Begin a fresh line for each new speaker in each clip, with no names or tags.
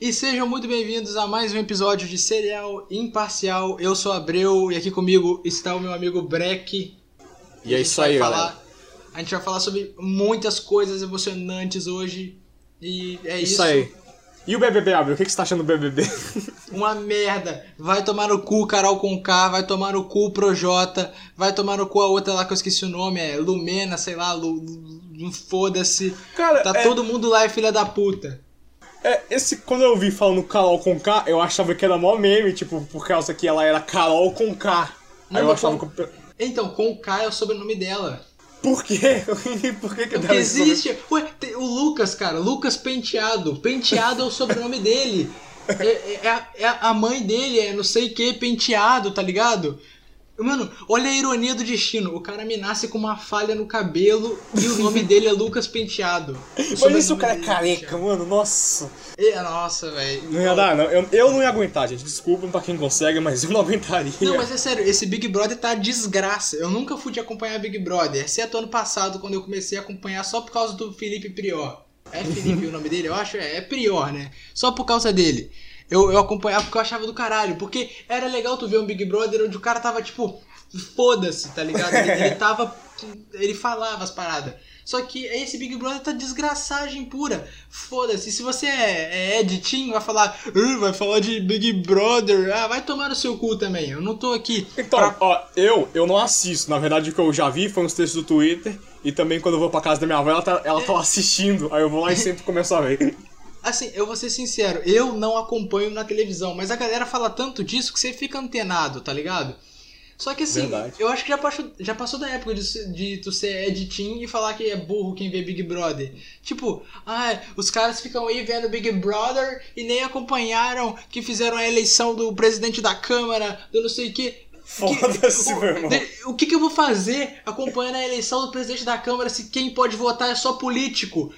E sejam muito bem-vindos a mais um episódio de Serial Imparcial. Eu sou Abreu e aqui comigo está o meu amigo Breck.
E é isso aí,
falar,
galera.
A gente vai falar sobre muitas coisas emocionantes hoje. E é isso.
Isso aí. E o BBB, Abreu? O que que você tá achando do BBB?
Uma merda. Vai tomar no cu Carol com K, vai tomar no cu Projota, vai tomar no cu a outra lá que eu esqueci o nome, é Lumena, sei lá, Lu- foda-se.
Cara,
Tá
é-
todo mundo lá, é filha da puta.
É, esse, quando eu vi falando Carol com K, eu achava que era mó meme, tipo, por causa que ela era Carol com K. Aí
Não,
eu
mas
achava
com-
que...
Então, com K é o sobrenome dela.
Por quê? por que que
Porque existe. Ué, tem o Lucas, cara, Lucas Penteado. Penteado é o sobrenome dele. É, é- é a, é a mãe dele, é não sei o que, Penteado, tá ligado? Mano, olha a ironia do destino. O cara me nasce com uma falha no cabelo e o nome dele é Lucas Penteado.
Mas isso o cara é careca, mano, nossa.
É, nossa, velho.
Não ia dar, não. Eu, eu não ia aguentar, gente. Desculpa pra quem consegue, mas eu não aguentaria.
Não, mas é sério, esse Big Brother tá desgraça. Eu nunca fui de acompanhar Big Brother, exceto ano passado, quando eu comecei a acompanhar só por causa do Felipe Prior. É Felipe o nome dele? Eu acho, é, é Prior, né? Só por causa dele. Eu, eu acompanhava porque eu achava do caralho. Porque era legal tu ver um Big Brother onde o cara tava tipo, foda-se, tá ligado? Ele, ele tava. Ele falava as paradas. Só que esse Big Brother tá desgraçagem pura. Foda-se. Se você é, é editinho, vai falar. "Ah, vai falar de Big Brother. Ah, vai tomar no seu cu também. Eu não tô aqui.
Então,
pra-
ó, eu, eu não assisto. Na verdade, o que eu já vi foi uns textos do Twitter. E também quando eu vou pra casa da minha avó, ela tá, ela tá lá assistindo. Aí eu vou lá e sempre começo a ver.
Assim, eu vou ser sincero, eu não acompanho na televisão, mas a galera fala tanto disso que você fica antenado, tá ligado? Só que assim,
Verdade.
eu acho que já passou, já passou da época de, de tu ser editinho e falar que é burro quem vê Big Brother. Tipo, ah, os caras ficam aí vendo Big Brother e nem acompanharam que fizeram a eleição do presidente da Câmara, do não sei o que.
Foda-se,
o,
meu irmão.
o que, que eu vou fazer acompanhando a eleição do presidente da Câmara se quem pode votar é só político?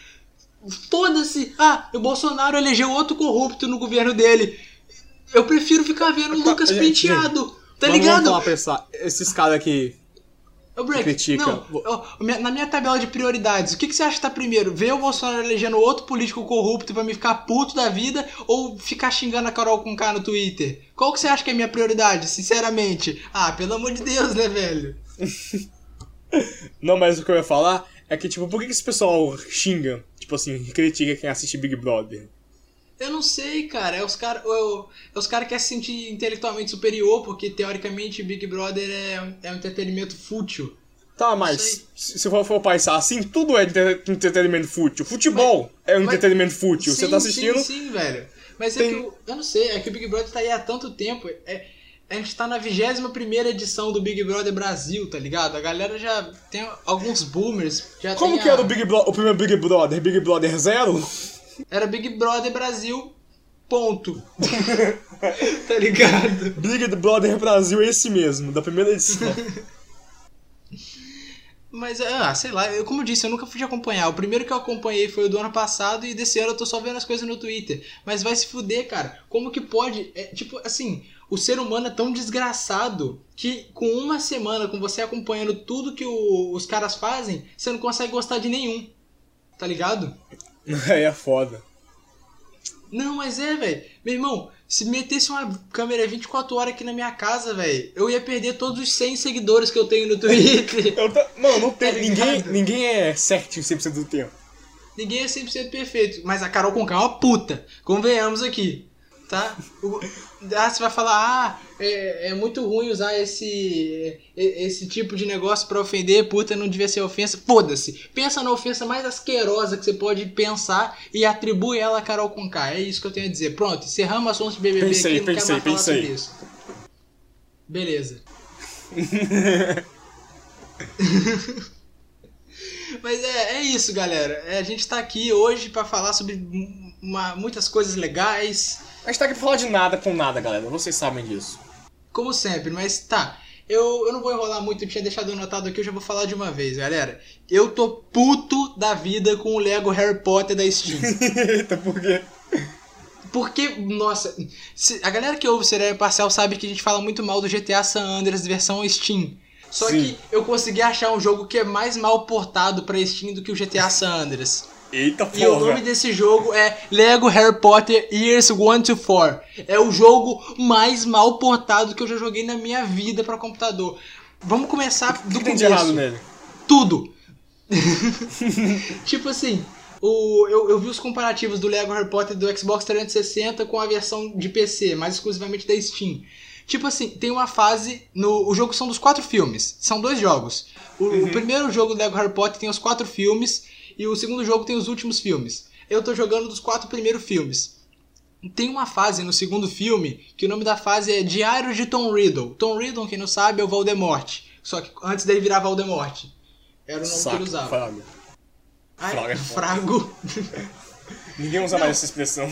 Foda-se! Ah, o Bolsonaro elegeu outro corrupto no governo dele. Eu prefiro ficar vendo o
Tá,
Lucas
gente,
Penteado. Tá
Vamos-
ligado?
Vamos lá pensar. Esses caras aqui.
Ô, Breck,
critica.
Não, minha- na minha tabela de prioridades, o que, que você acha que tá primeiro? Ver o Bolsonaro elegendo outro político corrupto pra me ficar puto da vida ou ficar xingando a Carol com K no Twitter? Qual que você acha que é a minha prioridade, sinceramente? Ah, pelo amor de Deus, né, velho?
Não, mas o que eu ia falar é que, tipo, por que que esse pessoal xinga? Tipo assim, critica quem assiste Big Brother?
Eu não sei, cara. É os caras é os cara que querem se sentir intelectualmente superior, porque teoricamente Big Brother é, é um entretenimento fútil.
Tá, mas se for, for pensar assim, tudo é entre- entretenimento fútil. Futebol é um
mas-
entretenimento fútil. Você
Sim,
tá assistindo.
Sim, sim, velho. Mas é
Tem-
que eu, eu não sei, é que o Big Brother tá aí há tanto tempo. É, a gente tá na 21 edição do Big Brother Brasil, tá ligado? A galera já tem alguns boomers. Já
Como
tem
que
a-
era o, Big Bro- o primeiro Big Brother? Big Brother Zero?
Era Big Brother Brasil, ponto. tá ligado?
Big Brother Brasil é esse mesmo, da primeira edição.
Mas, ah, sei lá, eu, como eu disse, eu nunca fui acompanhar. O primeiro que eu acompanhei foi o do ano passado e desse ano eu tô só vendo as coisas no Twitter. Mas vai se fuder, cara. Como que pode? É, tipo, assim, o ser humano é tão desgraçado que com uma semana, com você acompanhando tudo que o- os caras fazem, você não consegue gostar de nenhum. Tá ligado?
Aí é foda.
Não, mas é, velho. Meu irmão, se metesse uma câmera 24 horas aqui na minha casa, velho, eu ia perder todos os 100 seguidores que eu tenho no Twitter.
Eu tá- Mano, não tem.
Tá
ninguém, ninguém é certinho 100% do tempo.
Ninguém é 100% perfeito, mas a Carol Conká é uma puta. Convenhamos aqui, tá? O- Ah, você vai falar, ah, é, é muito ruim usar esse, esse tipo de negócio pra ofender, puta, não devia ser ofensa. Foda-se. Pensa na ofensa mais asquerosa que você pode pensar e atribui ela a Carol Conká. É isso que eu tenho a dizer. Pronto, encerramos o assunto de BBB
Pensei,
aqui, não
pensei,
quero mais falar
pensei.
sobre isso. Beleza. Mas é, é isso, galera. É, a gente tá aqui hoje pra falar sobre uma- muitas coisas legais,
A gente tá aqui pra falar de nada com nada, galera. Vocês sabem disso.
como sempre. Mas tá, eu, eu não vou enrolar muito, eu tinha deixado anotado aqui, eu já vou falar de uma vez, galera. Eu tô puto da vida com o Lego Harry Potter da Steam.
Eita, por quê?
Porque, nossa, se- a galera que ouve o Cereal Parcial sabe que a gente fala muito mal do GTA San Andreas versão Steam. Só
Sim.
que eu consegui achar um jogo que é mais mal portado pra Steam do que o GTA San Andreas.
Eita
E o
porra.
nome desse jogo é Lego Harry Potter Years 1 to 4. É o jogo mais mal portado que eu já joguei na minha vida pra computador. Vamos começar do
que tem de
começo.
errado nele?
Tudo. tipo assim, o, eu, eu vi os comparativos do Lego Harry Potter do Xbox 360 com a versão de PC, mais exclusivamente da Steam. Tipo assim, tem uma fase. no O jogo são dos quatro filmes. São dois jogos. O, o primeiro jogo do Lego Harry Potter tem os quatro filmes. E o segundo jogo tem os últimos filmes. Eu tô jogando dos quatro primeiros filmes. Tem uma fase no segundo filme que o nome da fase é Diário de Tom Riddle. Tom Riddle, quem não sabe, é o Voldemort. Só que antes dele virar Voldemort. Era o nome que
Saco,
ele usava.
fraga.
Ai, frago.
Ninguém usa mais essa expressão.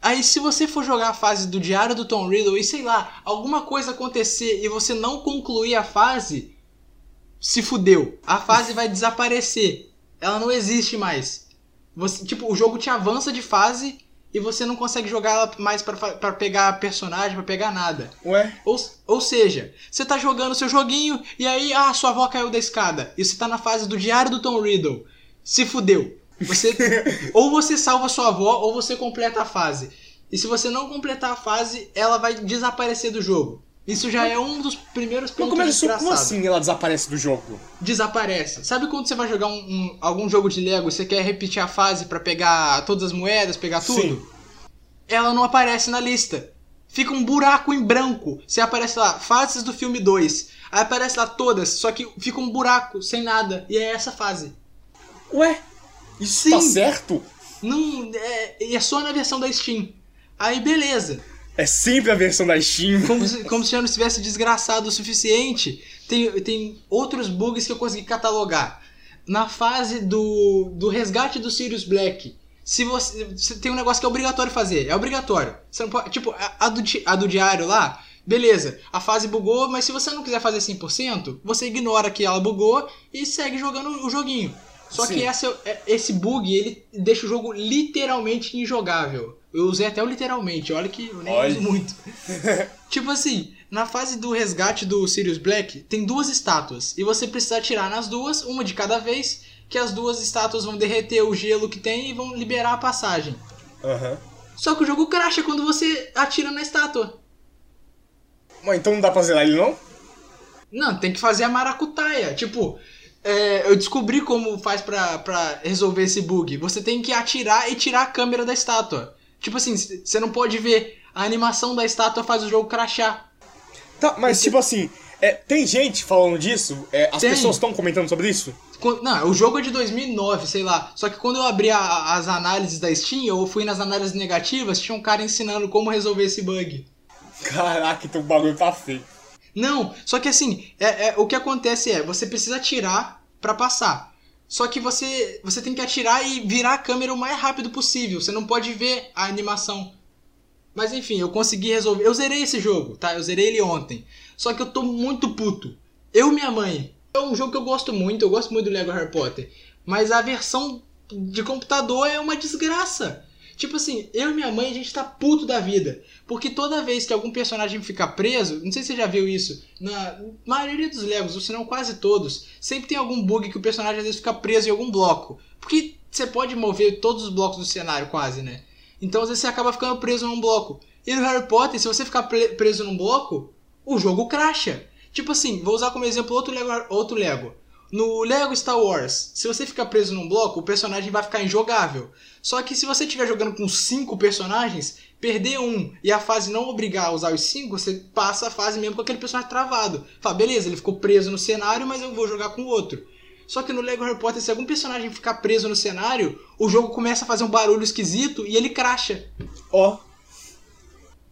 Aí se você for jogar a fase do Diário do Tom Riddle e sei lá, alguma coisa acontecer e você não concluir a fase, se fudeu. A fase vai desaparecer. Ela não existe mais. Você, tipo, o jogo te avança de fase e você não consegue jogar ela mais pra pegar personagem, pra pegar nada.
Ué?
Ou, ou seja, você tá jogando seu joguinho e aí, ah, sua avó caiu da escada. E você tá na fase do diário do Tom Riddle. Se fudeu. Você, ou você salva sua avó ou você completa a fase. E se você não completar a fase, ela vai desaparecer do jogo. Isso já é um dos primeiros
Mas
pontos
como, é isso, como assim ela desaparece do jogo?
Desaparece. Sabe quando você vai jogar um, um- algum jogo de Lego e você quer repetir a fase pra pegar todas as moedas, pegar tudo?
Sim.
ela não aparece na lista. Fica um buraco em branco. Você aparece lá, fases do filme 2. Aí aparece lá todas, só que fica um buraco sem nada. E é essa fase.
Ué? Isso
Sim.
tá certo?
Não, é, e é só na versão da Steam. Aí beleza.
É sempre a versão da Steam.
Como se, como se não estivesse desgraçado o suficiente. Tem, tem outros bugs que eu consegui catalogar. Na fase do, do resgate do Sirius Black. Se você, você tem um negócio que é obrigatório fazer. É obrigatório. Você não pode, tipo, a, a do, a do diário lá. Beleza, a fase bugou, mas se você não quiser fazer 100%, você ignora que ela bugou e segue jogando o joguinho. Só
Sim.
que essa, é- esse bug, ele deixa o jogo literalmente injogável. Eu usei até o literalmente, olha que eu nem
Olha.
uso muito. Tipo assim, na fase do resgate do Sirius Black, tem duas estátuas. E você precisa atirar nas duas, uma de cada vez, que as duas estátuas vão derreter o gelo que tem e vão liberar a passagem.
Aham.
Só que o jogo cracha quando você atira na estátua.
Mas então não dá pra zerar ele não?
Não, tem que fazer a maracutaia. Tipo, é, eu descobri como faz pra, pra resolver esse bug. Você tem que atirar e tirar a câmera da estátua. Tipo assim, você não pode ver. A animação da estátua faz o jogo crachar.
Tá, mas tipo assim, é, tem gente falando disso? É, as
Tem.
pessoas estão comentando sobre isso?
Não, o jogo é de 2009, sei lá. Só que quando eu abri a- as análises da Steam, eu fui nas análises negativas, tinha um cara ensinando como resolver esse bug.
Caraca, então o bagulho tá feio.
Não, só que assim, é, é- o que acontece é, você precisa atirar pra passar. Só que você, você tem que atirar e virar a câmera o mais rápido possível. Você não pode ver a animação. Mas enfim, eu consegui resolver. Eu zerei esse jogo, tá? Eu zerei ele ontem. Só que eu tô muito puto. Eu e minha mãe. É um jogo que eu gosto muito, eu gosto muito do Lego Harry Potter. Mas a versão de computador é uma desgraça. Tipo assim, eu e minha mãe, a gente tá puto da vida. Porque toda vez que algum personagem fica preso, não sei se você já viu isso, na maioria dos Legos, ou se não quase todos, sempre tem algum bug que o personagem às vezes fica preso em algum bloco. Porque você pode mover todos os blocos do cenário, quase, né? Então às vezes você acaba ficando preso num bloco. E no Harry Potter, se você ficar pre- preso num bloco, o jogo cracha. Tipo assim, vou usar como exemplo outro Lego, outro Lego. No Lego Star Wars, se você ficar preso num bloco, o personagem vai ficar injogável. Só que se você estiver jogando com cinco personagens, perder um e a fase não obrigar a usar os cinco, você passa a fase mesmo com aquele personagem travado. Fala, beleza, ele ficou preso no cenário, mas eu vou jogar com o outro. Só que no Lego Harry Potter, se algum personagem ficar preso no cenário, o jogo começa a fazer um barulho esquisito e ele cracha.
Ó.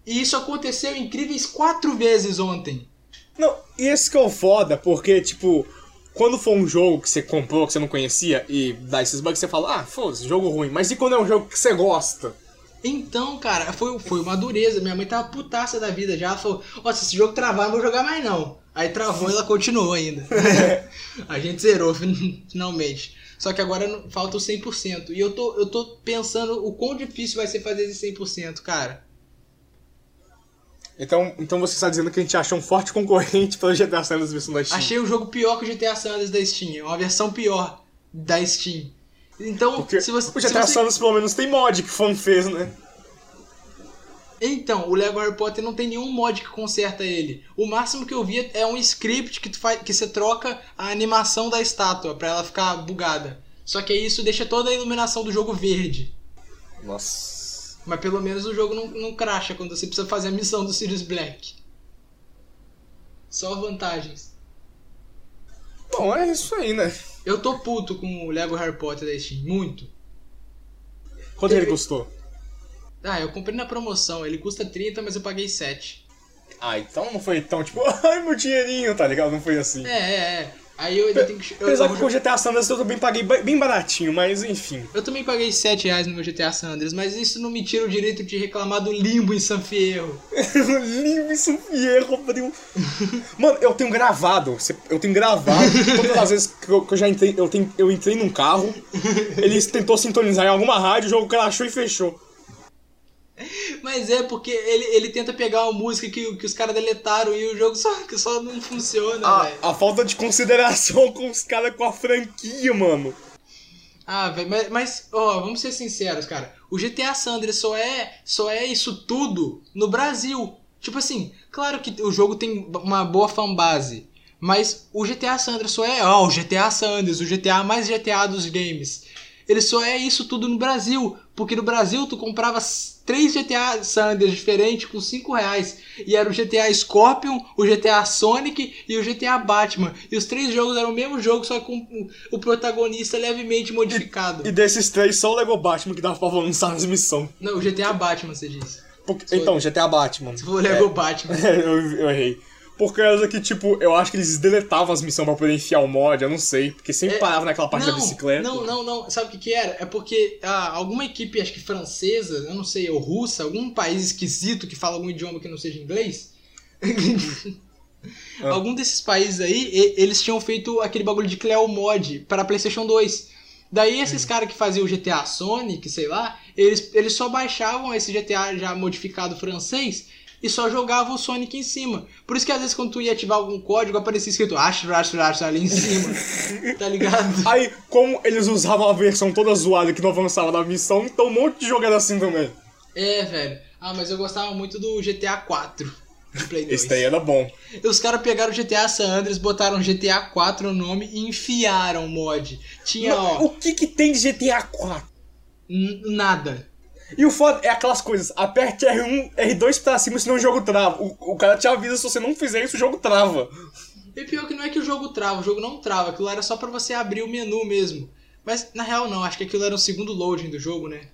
E isso aconteceu incríveis quatro vezes ontem.
Não, e esse que é o foda, porque, tipo, quando for um jogo que você comprou, que você não conhecia, e dá esses bugs, você fala, ah, foda-se, jogo ruim. Mas e quando é um jogo que você gosta?
Então, cara, foi, foi uma dureza. Minha mãe tava putaça da vida já. Ela falou: Ó, se esse jogo travar, eu não vou jogar mais não. Aí travou e ela continuou ainda. a gente zerou finalmente. Só que agora falta o 100%. E eu tô, eu tô pensando o quão difícil vai ser fazer esse 100%, cara.
Então, então você está dizendo que a gente achou um forte concorrente pelo GTA San Andreas versão da Steam.
Achei o jogo pior que o GTA San Andreas da Steam. É uma versão pior da Steam. Então,
Porque
se você.
o GTA
você-
San Andreas pelo menos tem mod que fã fez, né?
Então, o Lego Harry Potter não tem nenhum mod que conserta ele. O máximo que eu vi é um script que, tu faz, que você troca a animação da estátua pra ela ficar bugada. Só que isso deixa toda a iluminação do jogo verde.
Nossa.
Mas pelo menos o jogo não, não cracha quando você precisa fazer a missão do Sirius Black. Só vantagens.
Bom, é isso aí, né?
Eu tô puto com o Lego Harry Potter da Steam, muito.
Quanto ele custou?
Ah, eu comprei na promoção, ele custa 30, mas eu paguei 7.
Ah, então não foi tão tipo, ai meu dinheirinho, tá ligado? Não foi assim.
É, é, é. Aí eu ainda tenho que. Eu,
Apesar que com o GTA San Andreas eu também paguei bem baratinho, mas enfim.
eu também paguei 7 reais no meu GTA San Andreas, mas isso não me tira o direito de reclamar do limbo em San Fierro.
Lindo isso Fierro, abriu. Mano, eu tenho gravado, eu tenho gravado todas as vezes que eu, que eu já entrei, eu, tenho, eu entrei num carro, ele tentou sintonizar em alguma rádio, o jogo crashou e fechou.
Mas é porque ele, ele tenta pegar uma música que, que os caras deletaram e o jogo só, que só não funciona,
A,
velho.
a falta de consideração com os caras com a franquia, mano.
Ah, velho, mas, mas, ó, vamos ser sinceros, cara. O GTA San Andreas só é, só é isso tudo no Brasil. Tipo assim, claro que o jogo tem uma boa fanbase, mas o GTA San Andreas só é, ó, o GTA San Andreas, o GTA mais GTA dos games. Ele só é isso tudo no Brasil, porque no Brasil tu comprava três GTA San Andreas diferentes com 5 reais. E era o GTA Scorpion, o GTA Sonic e o GTA Batman. E os três jogos eram o mesmo jogo, só com o- protagonista levemente modificado.
E desses três, só o Lego Batman que dava pra lançar nas missões.
Não, o GTA Batman, você disse.
Porque- então, GTA Batman.
Se for o Lego Batman.
eu, eu errei. Por causa que, tipo, eu acho que eles deletavam as missões pra poder enfiar o mod, eu não sei. Porque sempre
É,
parava naquela parte da
não,
bicicleta.
Não, não, não. Sabe o que, que era? É porque ah, alguma equipe, acho que francesa, eu não sei, ou russa, algum país esquisito que fala algum idioma que não seja inglês.
Ah.
Algum desses países aí, eles tinham feito aquele bagulho de Cleo Mod para PlayStation 2. Daí esses caras que faziam o GTA Sonic, sei lá, eles, eles só baixavam esse GTA já modificado francês e só jogavam o Sonic em cima. Por isso que às vezes quando tu ia ativar algum código aparecia escrito ash, ash, ash ali em cima. tá ligado?
Aí, como eles usavam a versão toda zoada que não avançava da missão, então um monte de jogo era assim também.
É, velho. Ah, mas eu gostava muito do GTA 4 de Play 2.
Esse daí era bom.
Os caras pegaram o GTA San Andreas, botaram GTA 4 no nome e enfiaram o mod. Tinha, ó,
O que que tem de GTA 4?
n- nada.
E o foda é aquelas coisas, aperte R1, R2 pra cima, senão o jogo trava. O, o cara te avisa, se você não fizer isso, o jogo trava.
E pior que não é que o jogo trava, o jogo não trava, aquilo era só pra você abrir o menu mesmo. Mas na real não, acho que aquilo era o segundo loading do jogo, né?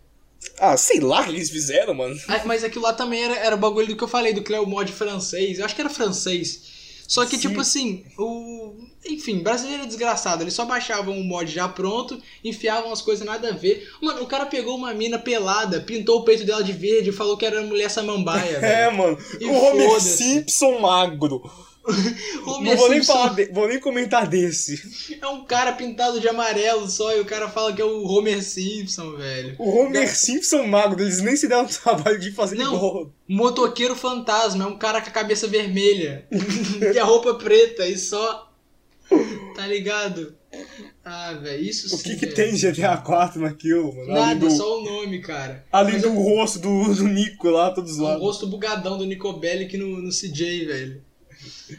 Ah, sei lá o que eles fizeram, mano.
Ah, Mas aquilo lá também era, era o bagulho do que eu falei, do Cleo Mod francês. Eu acho que era francês. Só que,
Sim.
tipo assim, o. Enfim, brasileiro é desgraçado. Eles só baixavam um mod já pronto, enfiavam as coisas nada a ver. Mano, o cara pegou uma mina pelada, pintou o peito dela de verde e falou que era mulher samambaia,
É,
velho.
mano.
E
o Homer. Simpson magro.
Homer
não vou nem falar, de- vou nem comentar desse.
É um cara pintado de amarelo só e o cara fala que é o Homer Simpson, velho.
O Homer Simpson magro, eles nem se deram o trabalho de fazer
Não.
igual.
Motoqueiro fantasma, é um cara com a cabeça vermelha. e a roupa preta e só. Tá ligado? Ah, velho, isso
O
sim.
que que
velho.
tem GTA 4 naquilo, mano?
Nada,
do,
só o nome, cara.
além
Mas
do
é
rosto do, do Nico lá, todos lá.
rosto bugadão do Nico Bellic no, no CJ, velho.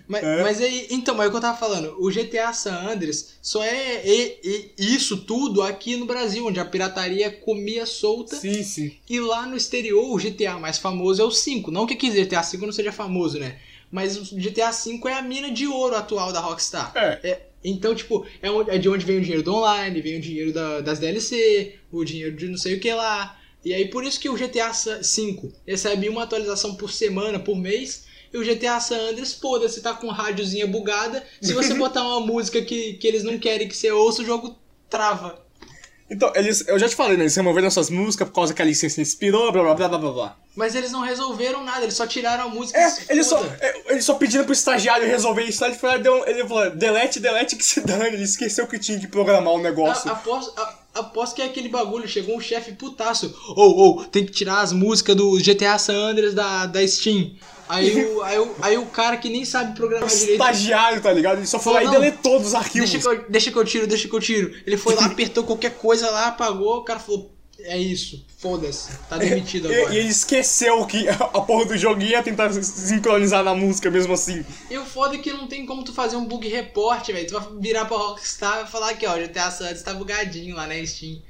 Mas,
É.
mas aí, então, mas é o que eu tava falando, o GTA San Andreas só é e- e- isso tudo aqui no Brasil, onde a pirataria comia solta.
Sim, sim.
E lá no exterior, o GTA mais famoso é o 5. Não que aqui GTA 5 não seja famoso, né? Mas o GTA 5 é a mina de ouro atual da Rockstar.
É.
então, tipo, é, onde- é de onde vem o dinheiro do online, vem o dinheiro da- das DLC, o dinheiro de não sei o que lá. E aí, por isso que o GTA 5 recebe uma atualização por semana, por mês. E o GTA San Andreas, foda-se, tá com rádiozinha bugada. Se você botar uma música que, que eles não querem que você ouça, o jogo trava.
Então, eles, eu já te falei, né? Eles removeram essas músicas por causa que a licença inspirou, blá blá blá blá blá.
Mas eles não resolveram nada, eles só tiraram a música.
É, eles só, é, eles só pedindo pro estagiário resolver isso, ele falou, deu, ele falou, delete, delete que se dane, ele esqueceu que tinha que programar o negócio.
A- Aposto, a- aposto que é aquele bagulho. Chegou um chefe putaço. Ou, ou, tem que tirar as músicas do GTA San Andreas da, da Steam. Aí o, aí, o, aí o cara que nem sabe programar direito.
Estagiário, tá ligado? Ele só foi lá e deletou dos arquivos.
Deixa que, eu, deixa que eu tiro, deixa que eu tiro. Ele foi lá, apertou qualquer coisa lá, apagou, o cara falou: É isso, foda-se, tá demitido
E,
agora.
e ele esqueceu que a porra do jogo ia tentar se sincronizar na música mesmo assim.
E o foda é que não tem como tu fazer um bug report, velho. Tu vai virar pra Rockstar e falar aqui, ó, GTA San Andreas tá bugadinho lá na Steam.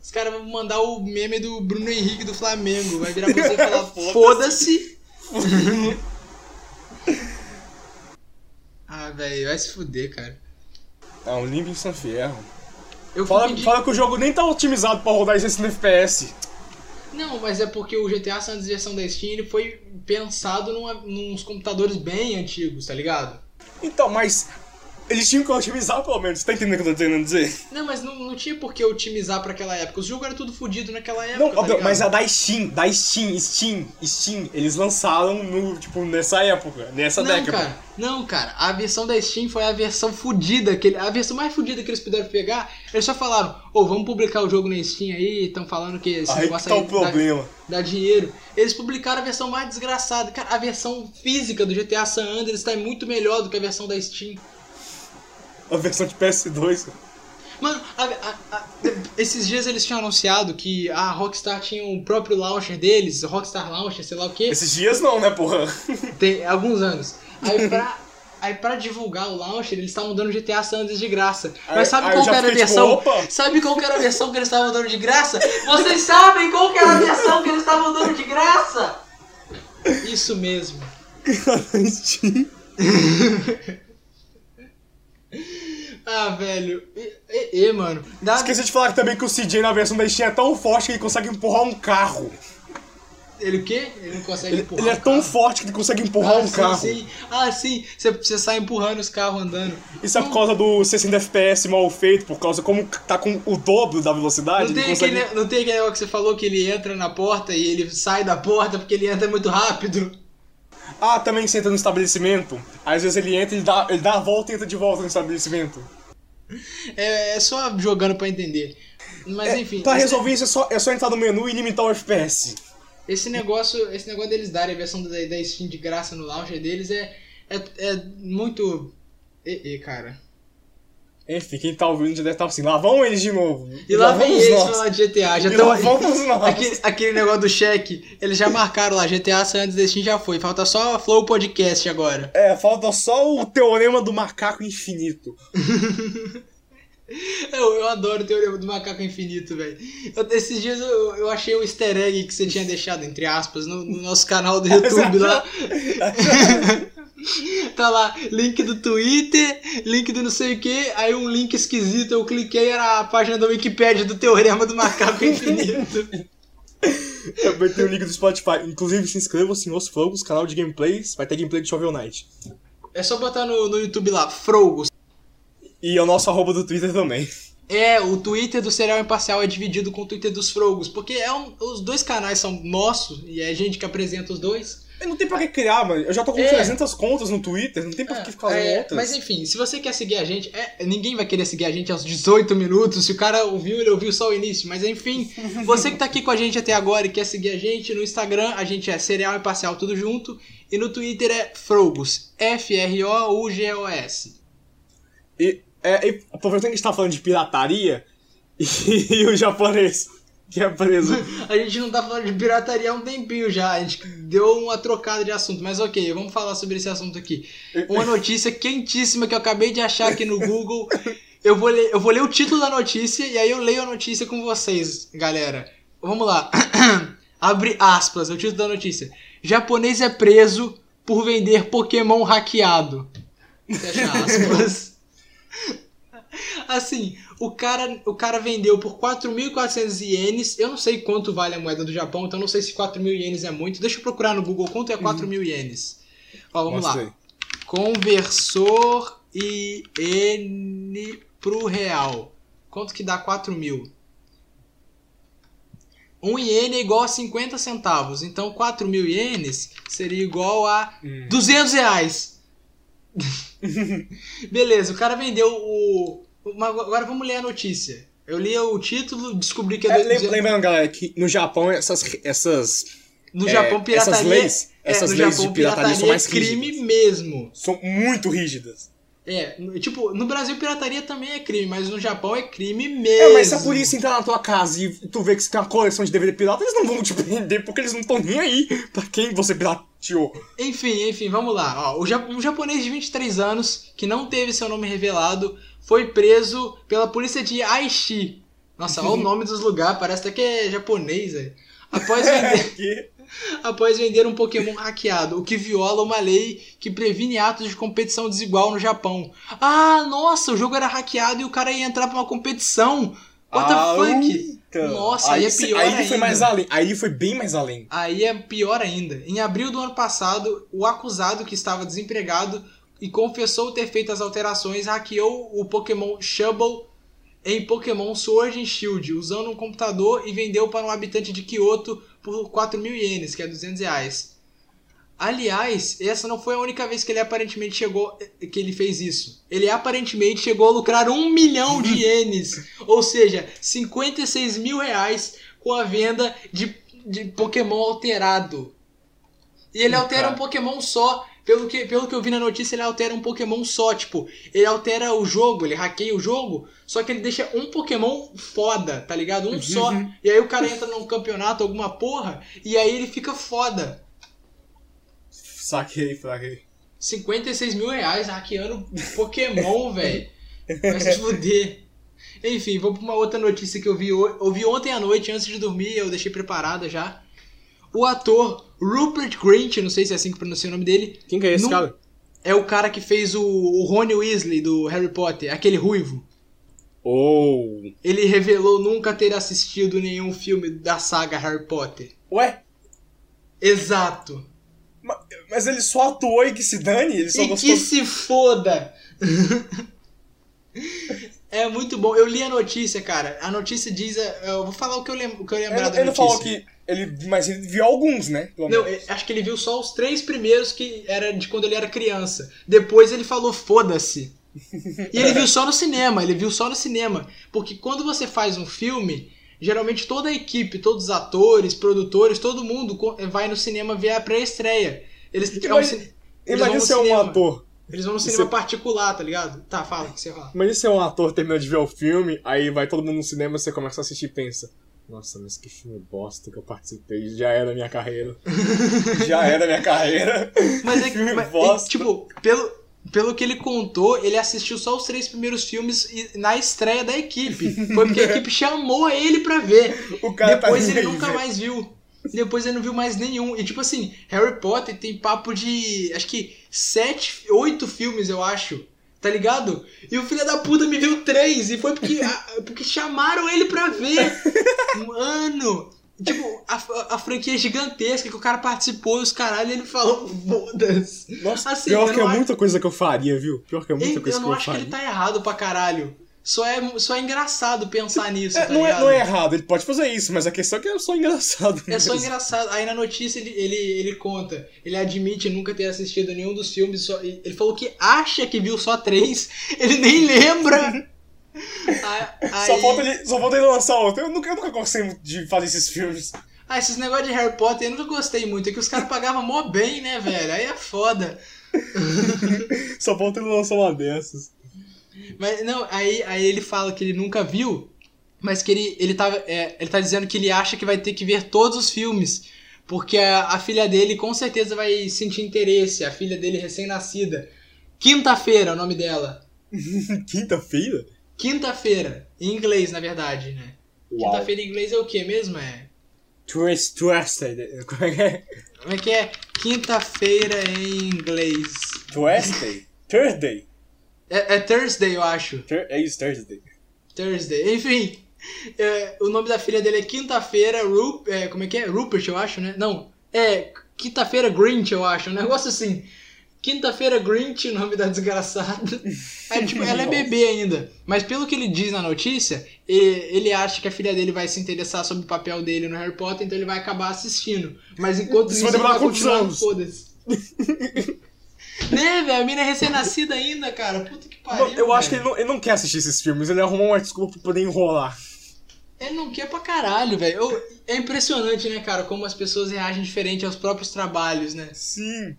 Os caras vão mandar o meme do Bruno Henrique do Flamengo. Vai virar pra você e falar, foda-se. ah, velho, vai se fuder, cara.
É um limpo em San Fierro.
Eu
Fala,
pedir-
fala que o jogo nem tá otimizado pra rodar em 60 FPS.
Não, mas é porque o GTA San Andreas da Steam ele foi pensado numa, nos computadores bem antigos, tá ligado?
Então, mas eles tinham que otimizar pelo menos. Você tá entendendo o que eu tô tentando dizer?
Não, mas não, não tinha por que otimizar pra aquela época. Os jogos eram tudo fodido naquela época.
Não,
tá
mas a da Steam, da Steam, Steam, Steam, eles lançaram no, tipo, nessa época, nessa
não,
década.
cara, não, cara, a versão da Steam foi a versão fodida, que a versão mais fodida que eles puderam pegar. Eles só falaram, ô, vamos publicar o jogo na Steam aí, estão falando que esse
Aí que
negócio
tá
aí
o problema.
Dá, dá dinheiro. Eles publicaram a versão mais desgraçada. Cara, a versão física do GTA San Andreas tá muito melhor do que a versão da Steam.
A versão de PS2.
Mano, a- a- a- esses dias eles tinham anunciado que a Rockstar tinha o próprio launcher deles, Rockstar Launcher, sei lá o que.
Esses dias não, né, porra?
Tem alguns anos. Aí pra, aí pra divulgar o launcher, eles estavam dando GTA San Andreas de graça.
Aí-
Mas sabe
aí eu
qual era a
tipo,
versão?
opa!
sabe qual que era a versão que eles estavam dando de graça? Vocês sabem qual que era a versão que eles estavam dando de graça? Isso mesmo.
Steam.
Ah, velho. E, e- mano. Dá...
Esqueci de falar também que o CJ na versão da Steam é tão forte que ele consegue empurrar um carro.
Ele o quê? Ele não consegue
Ele,
empurrar
ele é
o
tão
carro.
forte que ele consegue empurrar
ah,
um
sim,
carro.
Sim. Ah, sim. Você, você sai empurrando os carros andando.
Isso é por causa do 60 FPS mal feito, por causa como tá com o dobro da velocidade.
Não tem,
consegue...
aquele, não tem aquele negócio que você falou que ele entra na porta e ele sai da porta porque ele entra muito rápido?
Ah, também você entra no estabelecimento. Às vezes ele entra, ele dá, ele dá a volta e entra de volta no estabelecimento.
É, é só jogando pra entender. Mas
É,
enfim.
pra resolver isso é só, é só entrar no menu e limitar o FPS.
Esse negócio, esse negócio deles darem a versão da, da Steam de graça no launcher deles é, é, é muito. E, e, cara.
Enfim, quem tá ouvindo já deve estar assim, lá vão eles de novo.
E lá, vem
vamos
eles
nós.
falar de GTA. Já
E
tão,
lá vamos nós.
aquele, aquele negócio do cheque, eles já marcaram lá. GTA San Andreas já foi. Falta só a Flow Podcast agora.
É, falta só o teorema do macaco infinito.
Eu, eu adoro o Teorema do Macaco Infinito, velho. Esses dias eu, eu achei o easter egg que você tinha deixado, entre aspas, no, no nosso canal do YouTube lá. tá lá, link do Twitter, link do não sei o que, aí um link esquisito, eu cliquei, era a página da Wikipédia do Teorema do Macaco Infinito.
Também tem o link do Spotify. Inclusive, se inscrevam-se em Os Fogos, canal de gameplays. Vai ter gameplay de Shovel Knight.
É só botar no, no YouTube lá, Frogos.
E é o nosso arroba do Twitter também.
É, o Twitter do Serial Imparcial é dividido com o Twitter dos Frogos, porque é um, os dois canais são nossos, e é a gente que apresenta os dois.
Não tem pra que criar, mano. Eu já tô com
É.
300 contas no Twitter, não tem pra que ficar
É,
outras.
mas enfim, se você quer seguir a gente, é, ninguém vai querer seguir a gente aos 18 minutos. Se o cara ouviu, ele ouviu só o início. Mas enfim, você que tá aqui com a gente até agora e quer seguir a gente, no Instagram a gente é Cereal e Parcial tudo junto. E no Twitter é Frogos. F-R-O-U-G-O-S.
E, é, e aproveitando que a gente tá falando de pirataria, e, o japonês que é preso.
A gente não tá falando de pirataria há um tempinho já. A gente deu uma trocada de assunto. Mas ok, vamos falar sobre esse assunto aqui. Uma notícia quentíssima que eu acabei de achar aqui no Google. Eu vou, ler, eu vou ler o título da notícia e aí eu leio a notícia com vocês, galera. Vamos lá. Abre aspas, é o título da notícia. Japonês é preso por vender Pokémon hackeado. Fecha aspas. Assim, o cara, o cara vendeu por 4.400 ienes. Eu não sei quanto vale a moeda do Japão, então não sei se 4.000 ienes é muito. Deixa eu procurar no Google quanto é 4.000 ienes. Ó, vamos
Mostra
lá. Conversor iene pro real. Quanto que dá 4 mil? Um iene é igual a 50 centavos. Então 4 mil ienes seria igual a
Hum.
200 reais. Beleza, o cara vendeu o. Agora vamos ler a notícia. Eu li o título, descobri que é,
É,
do-
lem- lembrando, galera, que no Japão essas, essas
No
É,
Japão, pirataria.
essas leis-
é,
essas
no
leis
Japão,
de pirataria são mais
é crime
rígidas.
mesmo.
São muito rígidas.
É, tipo, no Brasil pirataria também é crime, mas no Japão é crime mesmo.
É, mas se a polícia entrar na tua casa e tu vê que você tem uma coleção de DVD pirata, eles não vão te prender porque eles não estão nem aí pra quem você pirateou.
Enfim, enfim, vamos lá. Ó, um japonês de 23 anos, que não teve seu nome revelado, foi preso pela polícia de Aichi. Nossa, olha o nome dos lugares, parece até que é japonês, velho. Após vender, após vender um Pokémon hackeado, o que viola uma lei que previne atos de competição desigual no Japão. Ah, nossa, o jogo era hackeado e o cara ia entrar pra uma competição. What
Ah,
the fuck?
então.
Nossa, aí é
cê-
pior
Aí ele foi
ainda.
mais além. Aí foi bem mais além.
Aí é pior ainda. Em abril do ano passado, o acusado que estava desempregado e confessou ter feito as alterações hackeou o Pokémon Shubble em Pokémon Sword and Shield, usando um computador e vendeu para um habitante de Kyoto por 4 mil ienes, que é 200 reais. Aliás, essa não foi a única vez que ele aparentemente chegou. que ele fez isso. Ele aparentemente chegou a lucrar um milhão de ienes. ou seja, 56 mil reais com a venda de, de Pokémon alterado. E ele altera um Pokémon só. Pelo que, pelo que eu vi na notícia, ele altera um Pokémon só. Tipo, ele altera o jogo, ele hackeia o jogo, só que ele deixa um Pokémon foda, tá ligado? Um só. E aí o cara entra num campeonato, alguma porra, e aí ele fica foda.
Saquei, saquei.
56 mil reais hackeando Pokémon, velho. Vai se fuder. Enfim, vou pra uma outra notícia que eu vi, ho- ouvi ontem à noite, antes de dormir, eu deixei preparada já. O ator Rupert Grint, não sei se é assim que pronuncia o nome dele,
Quem que é esse
Não-
cara?
é o cara que fez o, o Rony Weasley do Harry Potter, aquele ruivo.
Oh.
Ele revelou nunca ter assistido nenhum filme da saga Harry Potter.
Ué?
Exato.
ma- Mas ele só atuou e que se dane? Ele só
E
gostou.
que se foda! é muito bom. Eu li a notícia, cara. A notícia diz. é, Eu vou falar o que eu, lem o que eu lembrar
Ele,
da
ele
notícia.
falou que. Ele, mas ele viu alguns, né?
Não, acho que ele viu só os três primeiros que era de quando ele era criança. Depois ele falou foda-se. E ele viu só no cinema, ele viu só no cinema. Porque quando você faz um filme, geralmente toda a equipe, todos os atores, produtores, todo mundo vai no cinema ver a pré-estreia. Eles, é um
Imagina-
eles vão
Imagina se é um ator.
Eles vão no cinema
é-
particular, tá ligado? Tá, fala o que você fala.
Imagina se é um ator terminando de ver o filme, aí vai todo mundo no cinema, você começa a assistir e pensa. Nossa, mas que filme bosta que eu participei. Já era minha carreira. Já era minha carreira.
Mas é
Que filme
mas,
bosta.
e, tipo, pelo, pelo que ele contou, ele assistiu só os três primeiros filmes na estreia da equipe. Foi porque a equipe chamou ele pra ver.
O cara
Depois
tá
ele nunca
velho.
mais viu. Depois ele não viu mais nenhum. E tipo assim, Harry Potter tem papo de. Acho que sete, oito filmes, eu acho. Tá ligado? E o filho da puta me viu três. E foi porque, a- porque chamaram ele pra ver. Mano. Tipo, a, a franquia é gigantesca que o cara participou e os caralho ele falou, foda-se.
Nossa,
Assim,
pior
eu
que é
não acho-
muita coisa que eu faria, viu? Pior que é muita
Eu,
coisa
eu
que
não
eu
acho que
faria.
ele tá errado pra caralho. Só é, só é engraçado pensar nisso,
É,
tá
não, é, não é errado, ele pode fazer isso, mas a questão é que é só engraçado.
É só
mesmo.
engraçado. Aí na notícia ele, ele, ele conta. Ele admite nunca ter assistido nenhum dos filmes. Só, ele falou que acha que viu só três. Ele nem lembra. Aí,
Só, falta ele, só falta ele lançar outro. Eu nunca, eu nunca gostei de fazer esses filmes.
Ah, esses negócios de Harry Potter eu nunca gostei muito. É que os caras pagavam mó bem, né, velho? Aí é foda.
Só falta ele lançar uma dessas.
Mas não, aí, aí ele fala que ele nunca viu, mas que ele, ele, tava, é, ele tá dizendo que ele acha que vai ter que ver todos os filmes. Porque a, a filha dele com certeza vai sentir interesse, a filha dele recém-nascida. Quinta-feira é o nome dela.
Quinta-feira?
Quinta-feira, em inglês, na verdade, né? Quinta-feira em inglês é o que mesmo? É.
Twist, twisted. Como é que é?
Como é que é? Quinta-feira em inglês.
Tuesday? Thursday?
É, é Thursday, eu acho.
É isso, Thursday.
Thursday. Enfim, é, o nome da filha dele é Quinta-feira Rup, é, como é que é? Rupert, eu acho, né? Não, é Quinta-feira Grinch, eu acho. Um negócio assim. Quinta-feira Grinch, o nome da desgraçada. Aí, tipo, ela é bebê ainda. Mas pelo que ele diz na notícia, ele, ele acha que a filha dele vai se interessar sobre o papel dele no Harry Potter, então ele vai acabar assistindo. Mas enquanto
Isso
isso,
vai
vai continuar, foda-se. Né, velho? A mina é recém-nascida ainda, cara. Puta que pariu.
Eu acho que ele não, ele não quer assistir esses filmes, ele arrumou uma desculpa pra poder enrolar.
Ele não quer pra caralho, velho. É impressionante, né, cara, como as pessoas reagem diferente aos próprios trabalhos, né?
Sim.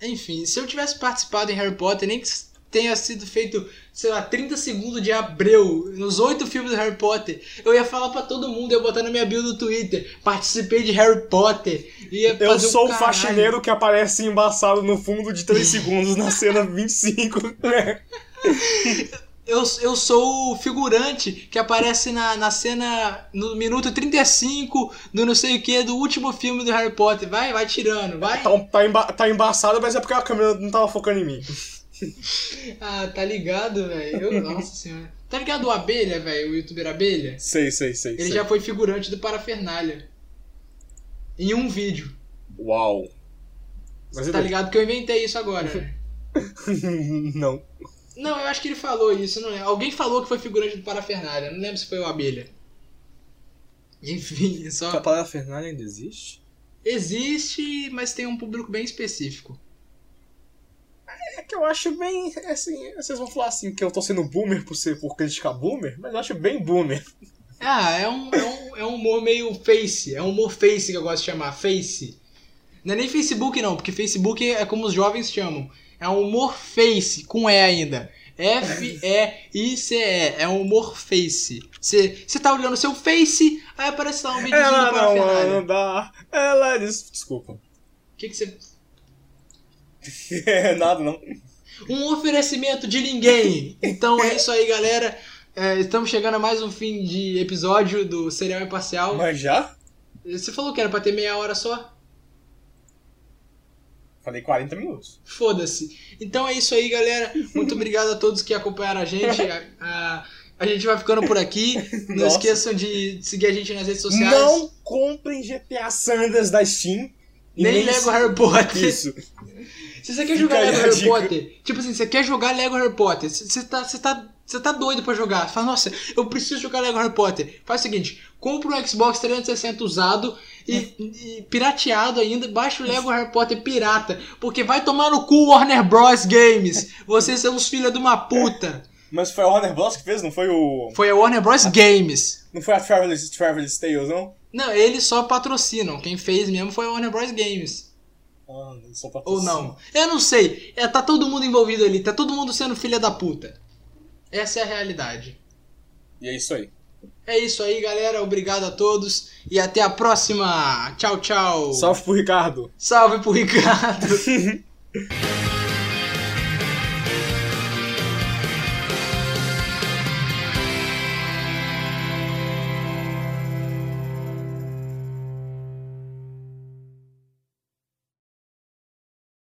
Enfim, se eu tivesse participado em Harry Potter, nem que tenha sido feito, sei lá, 30 segundos de abreu nos oito filmes do Harry Potter, eu ia falar pra todo mundo, eu ia botar na minha bio do Twitter, participei de Harry Potter. Ia
Eu
fazer um
sou o faxineiro que aparece embaçado no fundo de 3 segundos na cena 25.
Eu, eu sou o figurante que aparece na, na cena no minuto 35 do não sei o que do último filme do Harry Potter. Vai, vai tirando, vai.
tá, tá, emba- tá embaçado, mas é porque a câmera não tava focando em mim.
Ah, tá ligado, velho? Nossa senhora. Tá ligado o Abelha, velho? O youtuber Abelha?
Sei, sei, sei.
Ele
sei.
já foi figurante do Parafernália. Em um vídeo.
Uau. Mas
Tá ligado que eu inventei isso agora, né?
não.
Não, eu acho que ele falou isso, não lembro. Alguém falou que foi figurante do Parafernália. Não lembro se foi o Abelha. Enfim, é só.
A palavra Fernanda ainda existe?
Existe, mas tem um público bem específico.
Que eu acho bem. Assim, vocês vão falar assim que eu tô sendo boomer por, ser, por criticar boomer, mas eu acho bem boomer.
Ah, é um, é um, é um humor meio face. É um humor face que eu gosto de chamar. Face. Não é nem Facebook, não, porque Facebook é como os jovens chamam. É um humor face, com E ainda. F-E-I-C-E. É um humor face. Você tá olhando seu face, aí aparece lá um videozinho
Ela
do
não anda. Ela diz. Desculpa.
O que você...
É, nada não.
Um oferecimento de ninguém. Então é isso aí, galera. É, estamos chegando a mais um fim de episódio do Serial Imparcial.
Mas já?
Você falou que era pra ter meia hora só?
Falei 40 minutos.
Foda-se. Então é isso aí, galera. Muito obrigado a todos que acompanharam a gente. A, a- a gente vai ficando por aqui. Não
Nossa.
esqueçam de seguir a gente nas redes sociais.
Não comprem GTA Sanders da Steam. e
Nem Lego Harry Potter.
Isso.
Se você quer
Fica
jogar Lego
a
Harry
dica.
Potter, tipo assim, você quer jogar Lego Harry Potter, você tá, você tá, você tá doido pra jogar. Você fala, nossa, eu preciso jogar Lego Harry Potter. Faz o seguinte, compra um Xbox 360 usado e, e pirateado ainda, baixa o Lego Harry Potter pirata, porque vai tomar no cu Warner Bros Games. Vocês são os filhos de uma puta.
Mas foi a Warner Bros. que fez, não foi o.
Foi a Warner Bros Games.
Não foi a Traveler's, Traveler's Tales, não?
Não, eles só patrocinam. Quem fez mesmo foi a Warner Bros Games.
Ah, pra
Ou não. Eu não sei. É, tá todo mundo envolvido ali. Tá todo mundo sendo filha da puta. Essa é a realidade.
E é isso aí.
É isso aí, galera. Obrigado a todos. E até a próxima. Tchau, tchau.
Salve pro Ricardo.
Salve pro Ricardo.